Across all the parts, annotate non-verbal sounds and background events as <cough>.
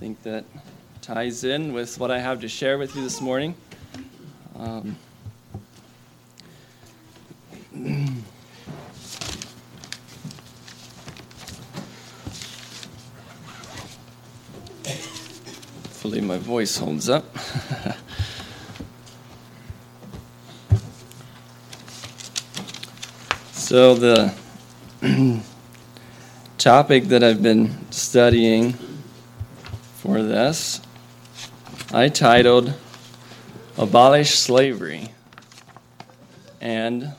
think that ties in with what I have to share with you this morning. Um, hopefully, my voice holds up. <laughs> so, the <clears throat> topic that I've been studying this, I titled Abolish Slavery and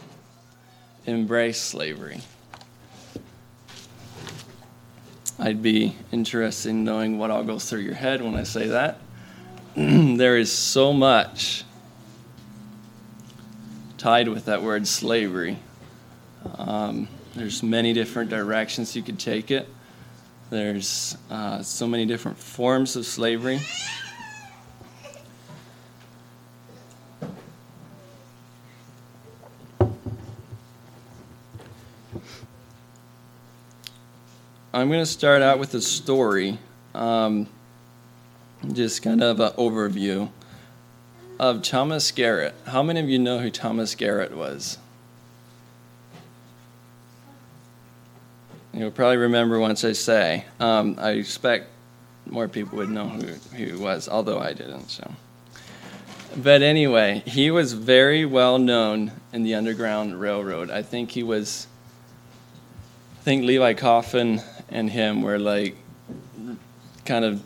Embrace Slavery. I'd be interested in knowing what all goes through your head when I say that. <clears throat> there is so much tied with that word slavery. Um, there's many different directions you could take it. There's uh, so many different forms of slavery. I'm going to start out with a story, um, just kind of an overview of Thomas Garrett. How many of you know who Thomas Garrett was? You'll probably remember once I say. Um, I expect more people would know who, who he was, although I didn't. So, but anyway, he was very well known in the Underground Railroad. I think he was. I think Levi Coffin and him were like kind of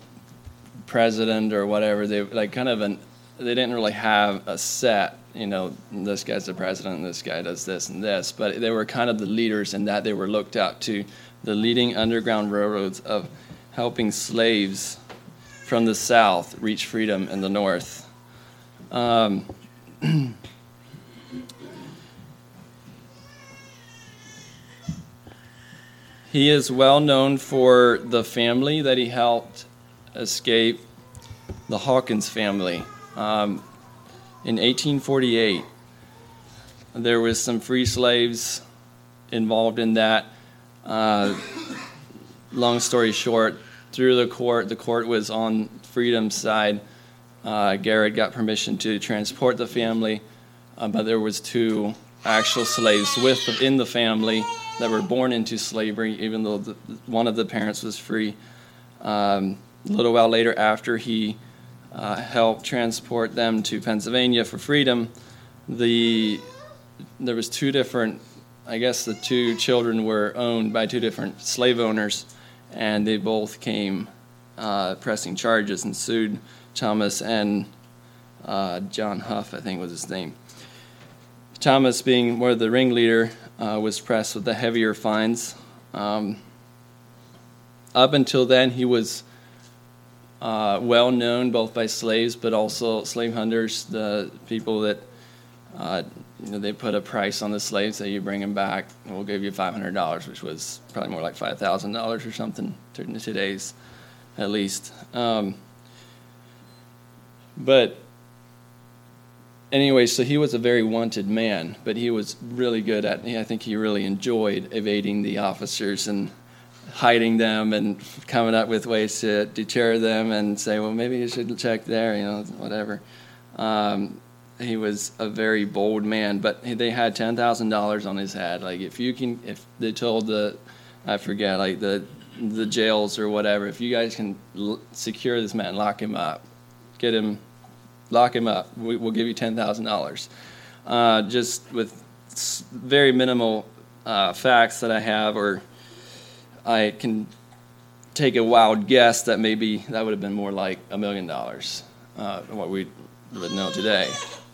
president or whatever. They like kind of an. They didn't really have a set you know, this guy's the president, this guy does this and this. But they were kind of the leaders in that they were looked out to the leading underground railroads of helping slaves from the south reach freedom in the north. Um, <clears throat> he is well known for the family that he helped escape, the Hawkins family. Um, in 1848, there was some free slaves involved in that. Uh, long story short, through the court, the court was on freedom's side. Uh, Garrett got permission to transport the family, uh, but there was two actual slaves within the family that were born into slavery, even though the, one of the parents was free. Um, a little while later, after he uh, help transport them to Pennsylvania for freedom. The there was two different, I guess the two children were owned by two different slave owners, and they both came uh, pressing charges and sued Thomas and uh, John Huff, I think was his name. Thomas, being more the ringleader, uh, was pressed with the heavier fines. Um, up until then, he was uh, well known both by slaves but also slave hunters, the people that uh, you know, they put a price on the slaves that you bring them back, we'll give you $500, which was probably more like $5,000 or something in today's at least. Um, but anyway, so he was a very wanted man, but he was really good at, I think he really enjoyed evading the officers and hiding them and coming up with ways to deter them and say, well, maybe you should check there, you know, whatever. Um, he was a very bold man, but they had ten thousand dollars on his head. Like if you can, if they told the, I forget, like the the jails or whatever, if you guys can l- secure this man, lock him up, get him, lock him up, we, will give you ten thousand uh, dollars. Just with very minimal uh, facts that I have or I can take a wild guess that maybe that would have been more like a million dollars, uh, what we would know today.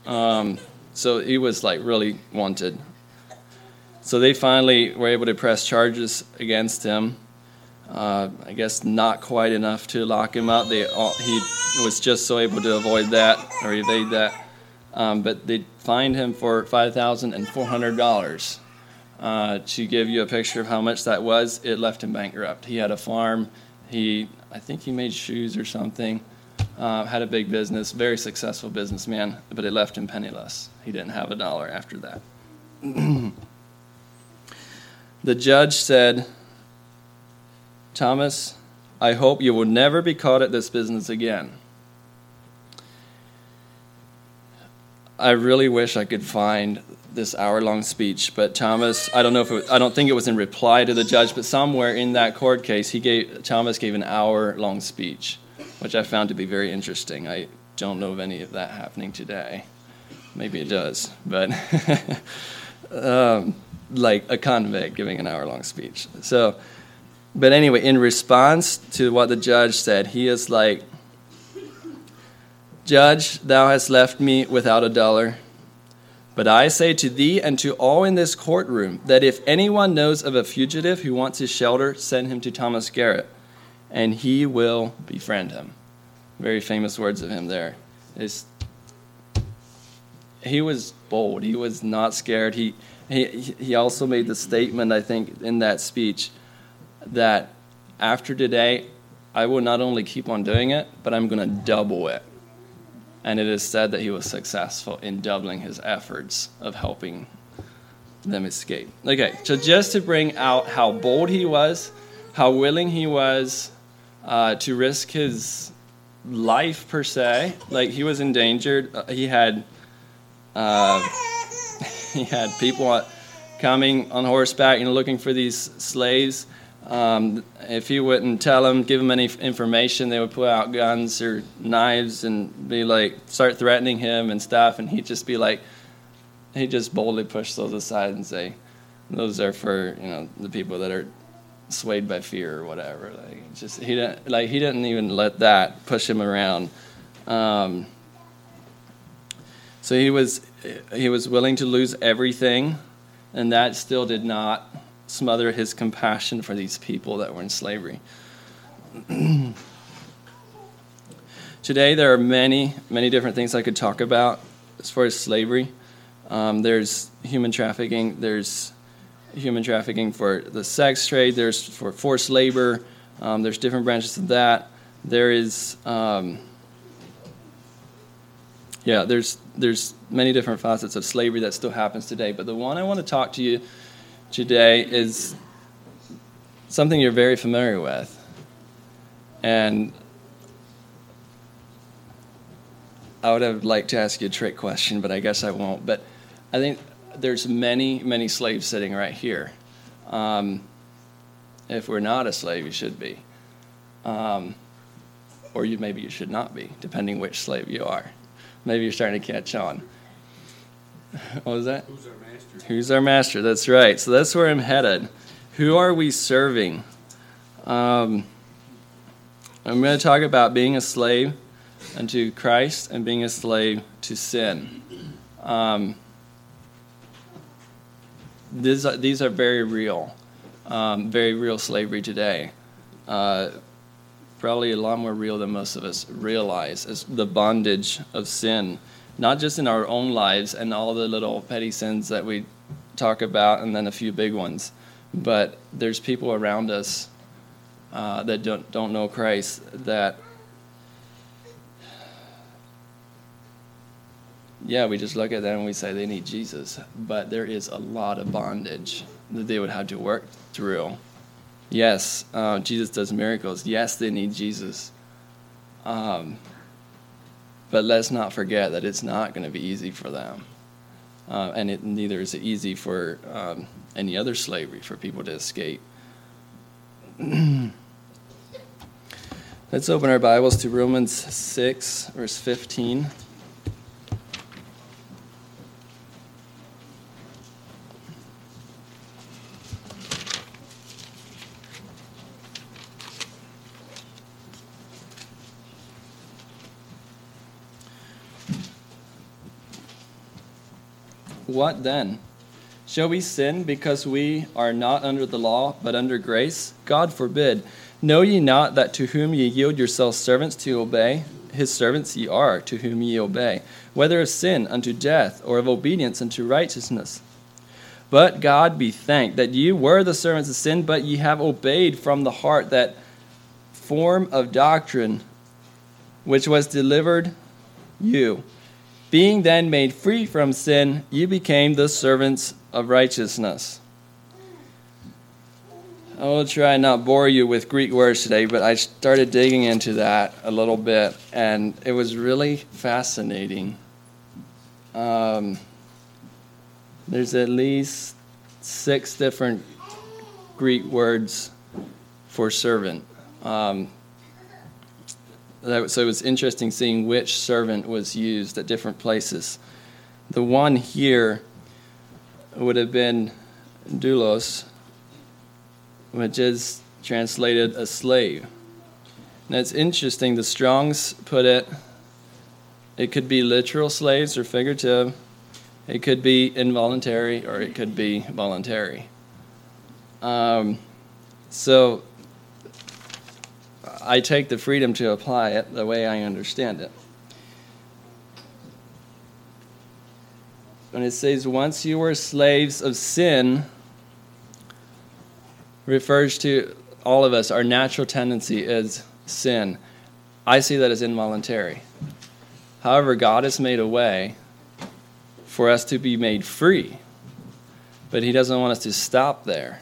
Um, so he was like really wanted. So they finally were able to press charges against him. Uh, I guess not quite enough to lock him up. They all, he was just so able to avoid that or evade that. Um, but they fined him for five thousand and four hundred dollars. Uh, to give you a picture of how much that was, it left him bankrupt. He had a farm. He, I think he made shoes or something. Uh, had a big business, very successful businessman, but it left him penniless. He didn't have a dollar after that. <clears throat> the judge said, Thomas, I hope you will never be caught at this business again. I really wish I could find this hour-long speech, but Thomas, I don't know if it, I don't think it was in reply to the judge, but somewhere in that court case, he gave Thomas gave an hour-long speech, which I found to be very interesting. I don't know of any of that happening today. Maybe it does, but <laughs> um, like a convict giving an hour-long speech. So, but anyway, in response to what the judge said, he is like, "Judge, thou hast left me without a dollar." But I say to thee and to all in this courtroom that if anyone knows of a fugitive who wants his shelter, send him to Thomas Garrett, and he will befriend him. Very famous words of him there. It's, he was bold. He was not scared. He, he, he also made the statement, I think, in that speech that after today, I will not only keep on doing it, but I'm going to double it and it is said that he was successful in doubling his efforts of helping them escape. Okay, so just to bring out how bold he was, how willing he was uh, to risk his life per se, like he was endangered. Uh, he had uh, <laughs> he had people coming on horseback, you know, looking for these slaves. Um, if he wouldn't tell them, give them any information, they would pull out guns or knives and be like, start threatening him and stuff. And he'd just be like, he'd just boldly push those aside and say, those are for you know the people that are swayed by fear or whatever. Like just he didn't like he didn't even let that push him around. Um, so he was he was willing to lose everything, and that still did not smother his compassion for these people that were in slavery. <clears throat> Today, there are many, many different things I could talk about as far as slavery. Um, there's human trafficking, there's human trafficking for the sex trade, there's for forced labor, um, there's different branches of that. There is, um, yeah, there's there's many different facets of slavery that still happens today. But the one I want to talk to you today is something you're very familiar with. And I would have liked to ask you a trick question, but I guess I won't. But I think there's many, many slaves sitting right here. Um, if we're not a slave, you should be. Um, or you maybe you should not be, depending which slave you are. Maybe you're starting to catch on. <laughs> What was that? Who's our master? Who's our master? That's right. So that's where I'm headed. Who are we serving? Um, I'm going to talk about being a slave unto Christ and being a slave to sin. Um, these, are, these are very real, um, very real slavery today. Uh, probably a lot more real than most of us realize is the bondage of sin not just in our own lives and all the little petty sins that we talk about, and then a few big ones, but there's people around us uh, that don't don't know Christ that. Yeah, we just look at them and we say they need Jesus, but there is a lot of bondage that they would have to work through. Yes, uh, Jesus does miracles. Yes, they need Jesus. Um, but let's not forget that it's not going to be easy for them. Uh, and it, neither is it easy for um, any other slavery for people to escape. <clears throat> Let's open our Bibles to Romans 6, verse 15. What then? Shall we sin because we are not under the law, but under grace? God forbid. Know ye not that to whom ye yield yourselves servants to obey, his servants ye are, to whom ye obey, whether of sin unto death, or of obedience unto righteousness? But God be thanked that ye were the servants of sin, but ye have obeyed from the heart that form of doctrine which was delivered you being then made free from sin, you became the servants of righteousness. I will try not bore you with Greek words today, but I started digging into that a little bit, and it was really fascinating. Um, there's at least six different Greek words for servant. Um, so it was interesting seeing which servant was used at different places. The one here would have been doulos, which is translated a slave. And it's interesting, the Strong's put it, it could be literal slaves or figurative, it could be involuntary or it could be voluntary. Um, so I take the freedom to apply it the way I understand it. When it says, once you were slaves of sin, refers to all of us, our natural tendency is sin. I see that as involuntary. However, God has made a way for us to be made free, but He doesn't want us to stop there.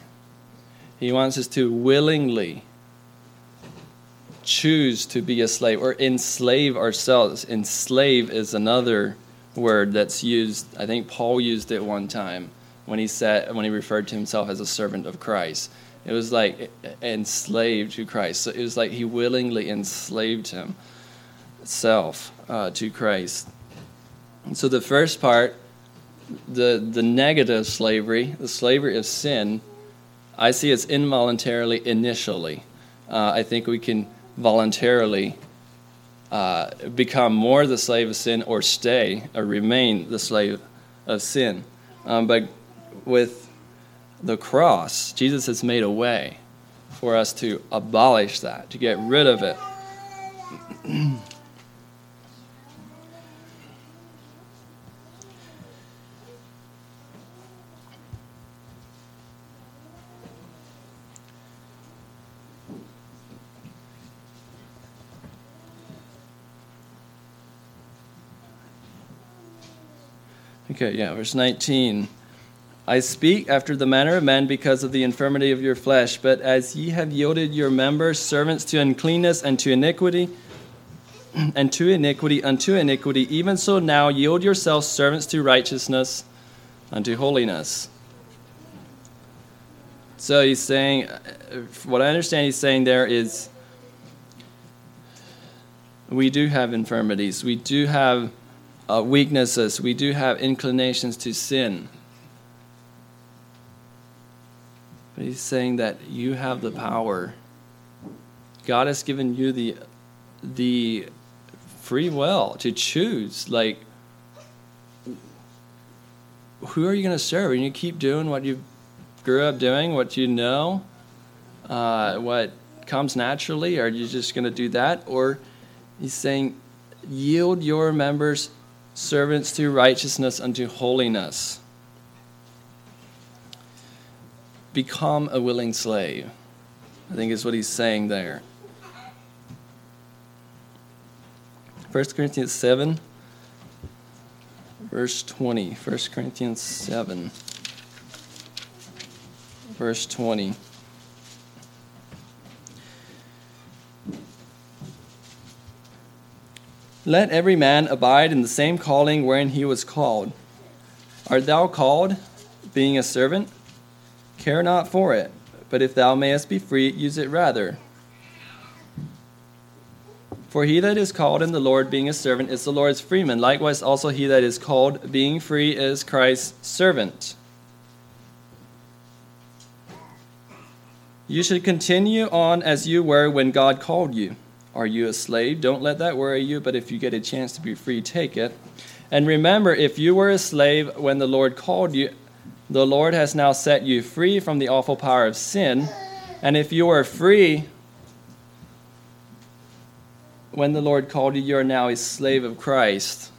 He wants us to willingly choose to be a slave or enslave ourselves. Enslave is another word that's used. I think Paul used it one time when he said when he referred to himself as a servant of Christ. It was like enslaved to Christ. So it was like he willingly enslaved himself uh, to Christ. So the first part, the the negative slavery, the slavery of sin, I see it's involuntarily initially. Uh, I think we can voluntarily uh, become more the slave of sin or stay or remain the slave of sin. Um, but with the cross, Jesus has made a way for us to abolish that, to get rid of it. Okay, yeah, verse 19. I speak after the manner of men because of the infirmity of your flesh, but as ye have yielded your members servants to uncleanness and to iniquity, <clears throat> and to iniquity unto iniquity, even so now yield yourselves servants to righteousness unto holiness. So he's saying, uh, what I understand he's saying there is, we do have infirmities. We do have uh, weaknesses, we do have inclinations to sin. But he's saying that you have the power. God has given you the the free will to choose. Like, who are you going to serve? Are you keep doing what you grew up doing, what you know, uh, what comes naturally? Are you just going to do that? Or he's saying, yield your members servants to righteousness unto holiness. Become a willing slave. I think is what he's saying there. 1 Corinthians 7, verse 20. 1 Corinthians 7, verse 20. Let every man abide in the same calling wherein he was called. Art thou called, being a servant? Care not for it, but if thou mayest be free, use it rather. For he that is called in the Lord, being a servant, is the Lord's freeman. Likewise, also he that is called, being free, is Christ's servant. You should continue on as you were when God called you. Are you a slave? Don't let that worry you, but if you get a chance to be free, take it. And remember, if you were a slave when the Lord called you, the Lord has now set you free from the awful power of sin. And if you are free when the Lord called you, you are now a slave of Christ.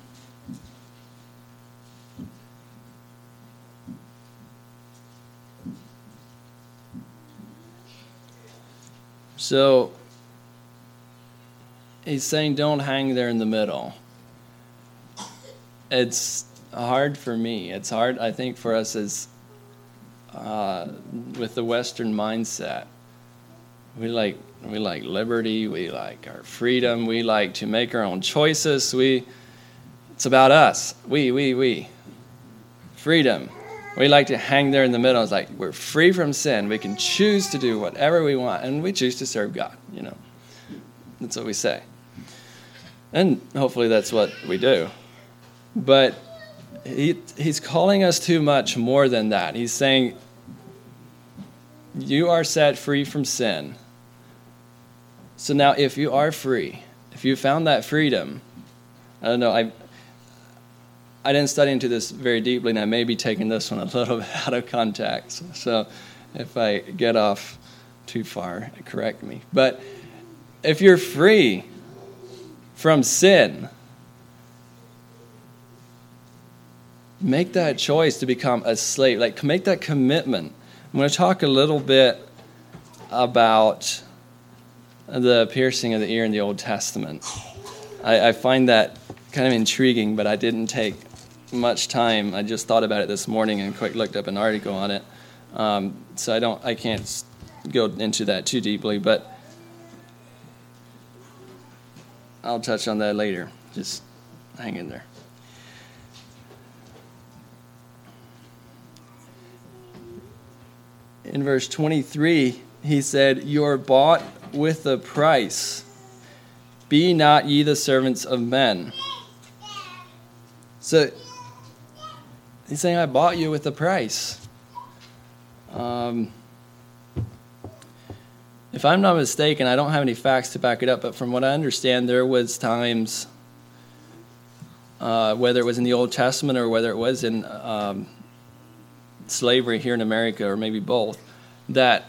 So, he's saying don't hang there in the middle. It's hard for me. It's hard, I think, for us as uh, with the Western mindset. We like we like liberty. We like our freedom. We like to make our own choices. We it's about us. We we we freedom. We like to hang there in the middle. It's like we're free from sin. We can choose to do whatever we want, and we choose to serve God. You know, that's what we say, and hopefully that's what we do. But he, he's calling us to much more than that. He's saying, You are set free from sin. So now, if you are free, if you found that freedom, I don't know, I, I didn't study into this very deeply, and I may be taking this one a little <laughs> bit out of context. So if I get off too far, correct me. But if you're free from sin, make that choice to become a slave. Like, make that commitment. I'm going to talk a little bit about the piercing of the ear in the Old Testament. I, I find that kind of intriguing, but I didn't take much time. I just thought about it this morning and quick looked up an article on it. Um, so I don't, I can't go into that too deeply, but I'll touch on that later. Just hang in there. in verse 23, he said, You are bought with a price. Be not ye the servants of men. So he's saying, I bought you with a price. Um, if I'm not mistaken, I don't have any facts to back it up, but from what I understand, there was times, uh, whether it was in the Old Testament or whether it was in um, slavery here in America, or maybe both, that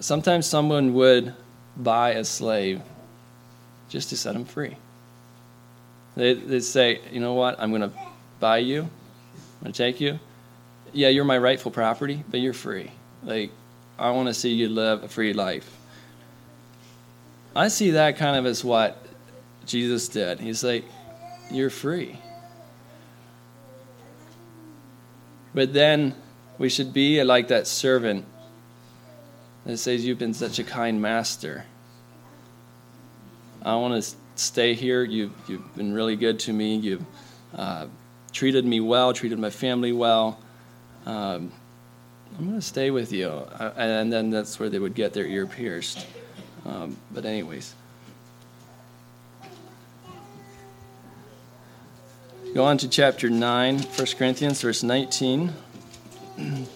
sometimes someone would buy a slave just to set him free. They, they say, you know what, I'm going to buy you, I'm going to take you. Yeah, you're my rightful property, but you're free. Like, I want to see you live a free life. I see that kind of as what Jesus did. He's like, you're free. But then we should be like that servant that says, You've been such a kind master. I want to stay here. You've, you've been really good to me. You've uh, treated me well, treated my family well. Um, I'm going to stay with you. Uh, and then that's where they would get their ear pierced. Um, but, anyways. Go on to chapter 9, 1 Corinthians, verse 19. <clears throat>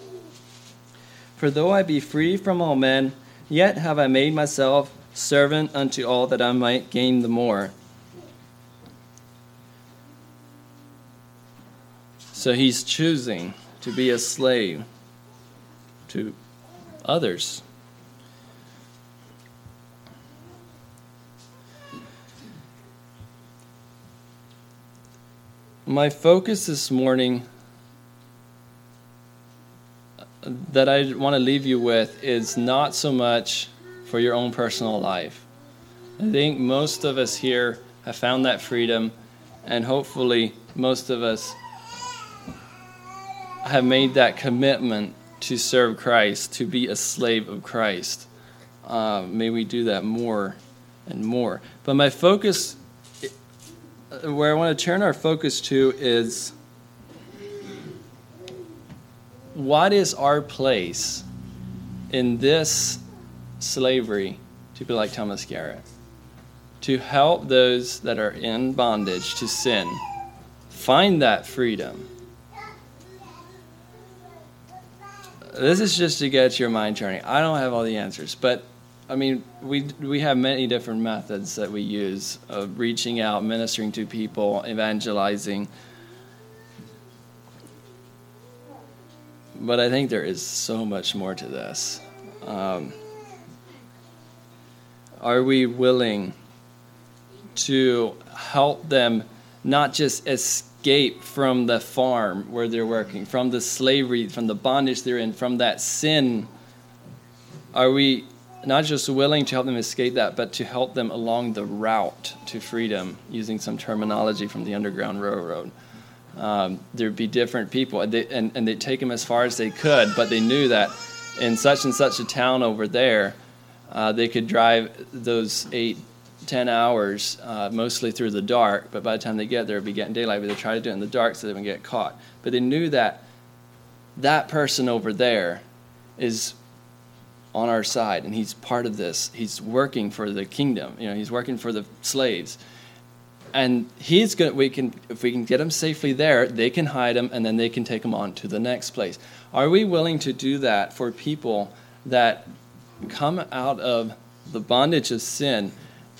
For though I be free from all men, yet have I made myself servant unto all that I might gain the more. So he's choosing to be a slave to others. My focus this morning that I want to leave you with is not so much for your own personal life. I think most of us here have found that freedom, and hopefully, most of us have made that commitment to serve Christ, to be a slave of Christ. Uh, may we do that more and more. But my focus where I want to turn our focus to is what is our place in this slavery to be like Thomas Garrett? To help those that are in bondage to sin find that freedom. This is just to get your mind turning. I don't have all the answers, but I mean, we we have many different methods that we use of reaching out, ministering to people, evangelizing. But I think there is so much more to this. Um, are we willing to help them not just escape from the farm where they're working, from the slavery, from the bondage they're in, from that sin? Are we not just willing to help them escape that, but to help them along the route to freedom using some terminology from the Underground Railroad. Um, there'd be different people, and, they, and, and they'd take them as far as they could, but they knew that in such and such a town over there, uh, they could drive those eight, ten hours, uh, mostly through the dark. But by the time they get there, it'd be getting daylight. But they try to do it in the dark so they wouldn't get caught. But they knew that that person over there is on our side, and he's part of this. He's working for the kingdom. You know, he's working for the slaves and he's going we can if we can get him safely there they can hide him and then they can take him on to the next place are we willing to do that for people that come out of the bondage of sin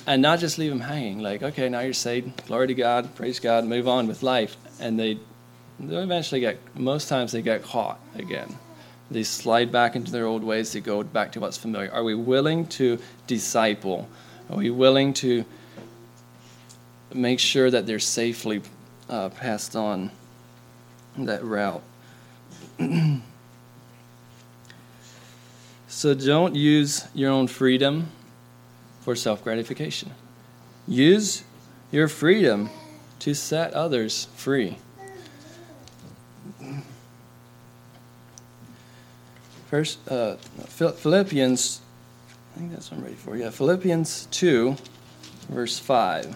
and not just leave them hanging like okay now you're saved glory to god praise god move on with life. And they they eventually get most times they get caught again. They slide back into their old ways they go back to what's familiar. Are we willing to disciple? Are we willing to make sure that they're safely uh, passed on that route. <clears throat> so don't use your own freedom for self gratification. Use your freedom to set others free. First, uh, Philippians, I think that's what I'm ready for. Yeah, Philippians 2, verse 5.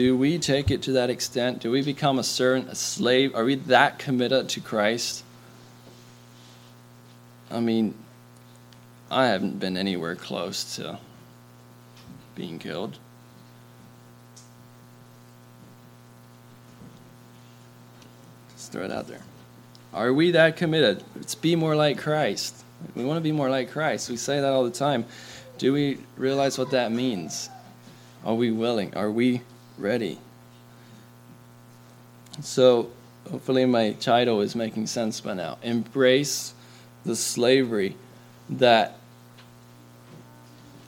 Do we take it to that extent? Do we become a servant, a slave? Are we that committed to Christ? I mean, I haven't been anywhere close to being killed. Just throw it out there. Are we that committed? Let's be more like Christ. We want to be more like Christ. We say that all the time. Do we realize what that means? Are we willing? Are we ready. So, hopefully, my title is making sense by now. Embrace the slavery that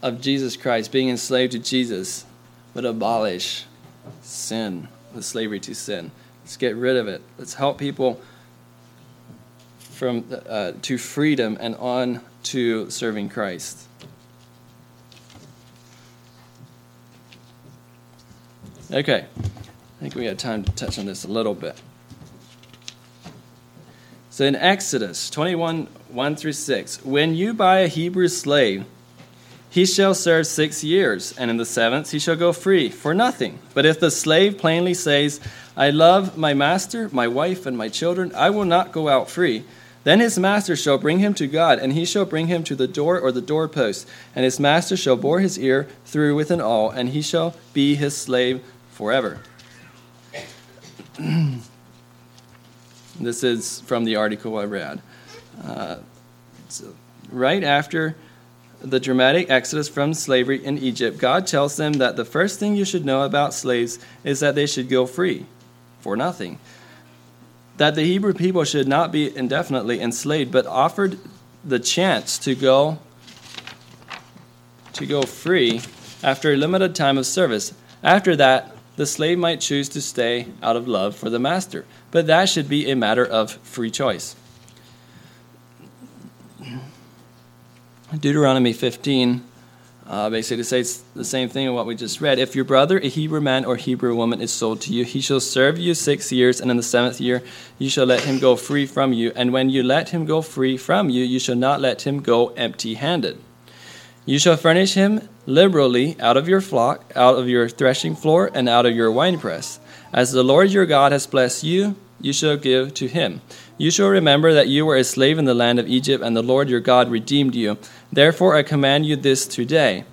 of Jesus Christ, being enslaved to Jesus, but abolish sin, the slavery to sin. Let's get rid of it. Let's help people from uh, to freedom and on to serving Christ. Okay, I think we had time to touch on this a little bit. So in Exodus 21 1 through 6, when you buy a Hebrew slave, he shall serve six years, and in the seventh he shall go free for nothing. But if the slave plainly says, I love my master, my wife, and my children, I will not go out free. Then his master shall bring him to God, and he shall bring him to the door or the doorpost, and his master shall bore his ear through with an awl, and he shall be his slave forever. this is from the article I read. Uh, so right after the dramatic exodus from slavery in Egypt, God tells them that the first thing you should know about slaves is that they should go free for nothing. That the Hebrew people should not be indefinitely enslaved, but offered the chance to go to go free after a limited time of service. After that, the slave might choose to stay out of love for the master, but that should be a matter of free choice. Deuteronomy 15 uh, basically says the same thing in what we just read. If your brother, a Hebrew man or Hebrew woman, is sold to you, he shall serve you six years, and in the seventh year you shall let him go free from you. And when you let him go free from you, you shall not let him go empty handed. You shall furnish him liberally out of your flock, out of your threshing floor, and out of your winepress. As the Lord your God has blessed you, you shall give to him. You shall remember that you were a slave in the land of Egypt, and the Lord your God redeemed you. Therefore I command you this today.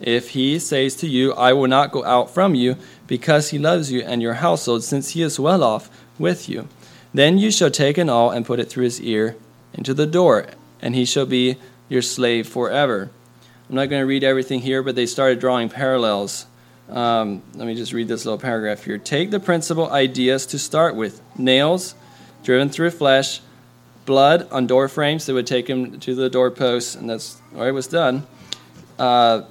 If he says to you, I will not go out from you, because he loves you and your household, since he is well off with you, then you shall take an awl and put it through his ear into the door, and he shall be your slave forever. I'm not going to read everything here, but they started drawing parallels. Um, let me just read this little paragraph here. Take the principal ideas to start with nails driven through flesh, blood on door frames that would take him to the doorposts, and that's where it was done. Uh,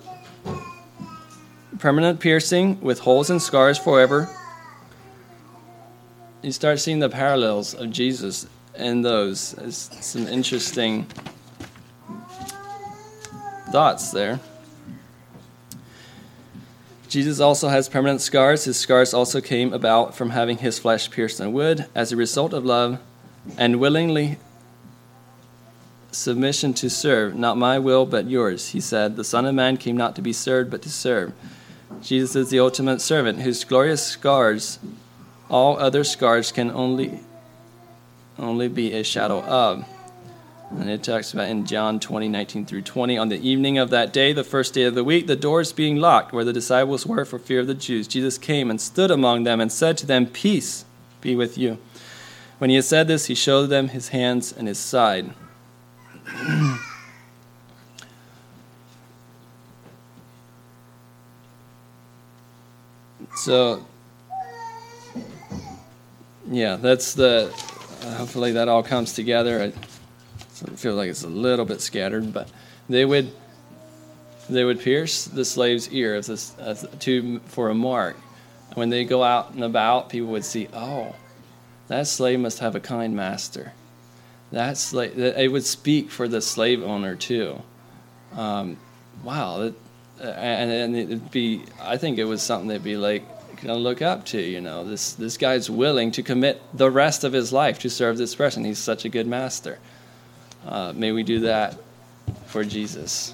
permanent piercing with holes and scars forever. You start seeing the parallels of Jesus in those. It's some interesting thoughts there. Jesus also has permanent scars. His scars also came about from having his flesh pierced in wood as a result of love and willingly submission to serve. Not my will, but yours, he said. The Son of Man came not to be served, but to serve. Jesus is the ultimate servant whose glorious scars, all other scars, can only, only be a shadow of. And it talks about in John 20, 19 through 20. On the evening of that day, the first day of the week, the doors being locked where the disciples were for fear of the Jews, Jesus came and stood among them and said to them, Peace be with you. When he had said this, he showed them his hands and his side. <clears throat> so, yeah, that's the. Hopefully, that all comes together. I, it feels like it's a little bit scattered, but they would they would pierce the slave's ear as a, as to for a mark. And when they go out and about, people would see, oh, that slave must have a kind master. That slave, it would speak for the slave owner too. Um, wow, that, and, and it'd be. I think it was something they'd be like of look up to. You know, this this guy's willing to commit the rest of his life to serve this person. He's such a good master. Uh, may we do that for Jesus.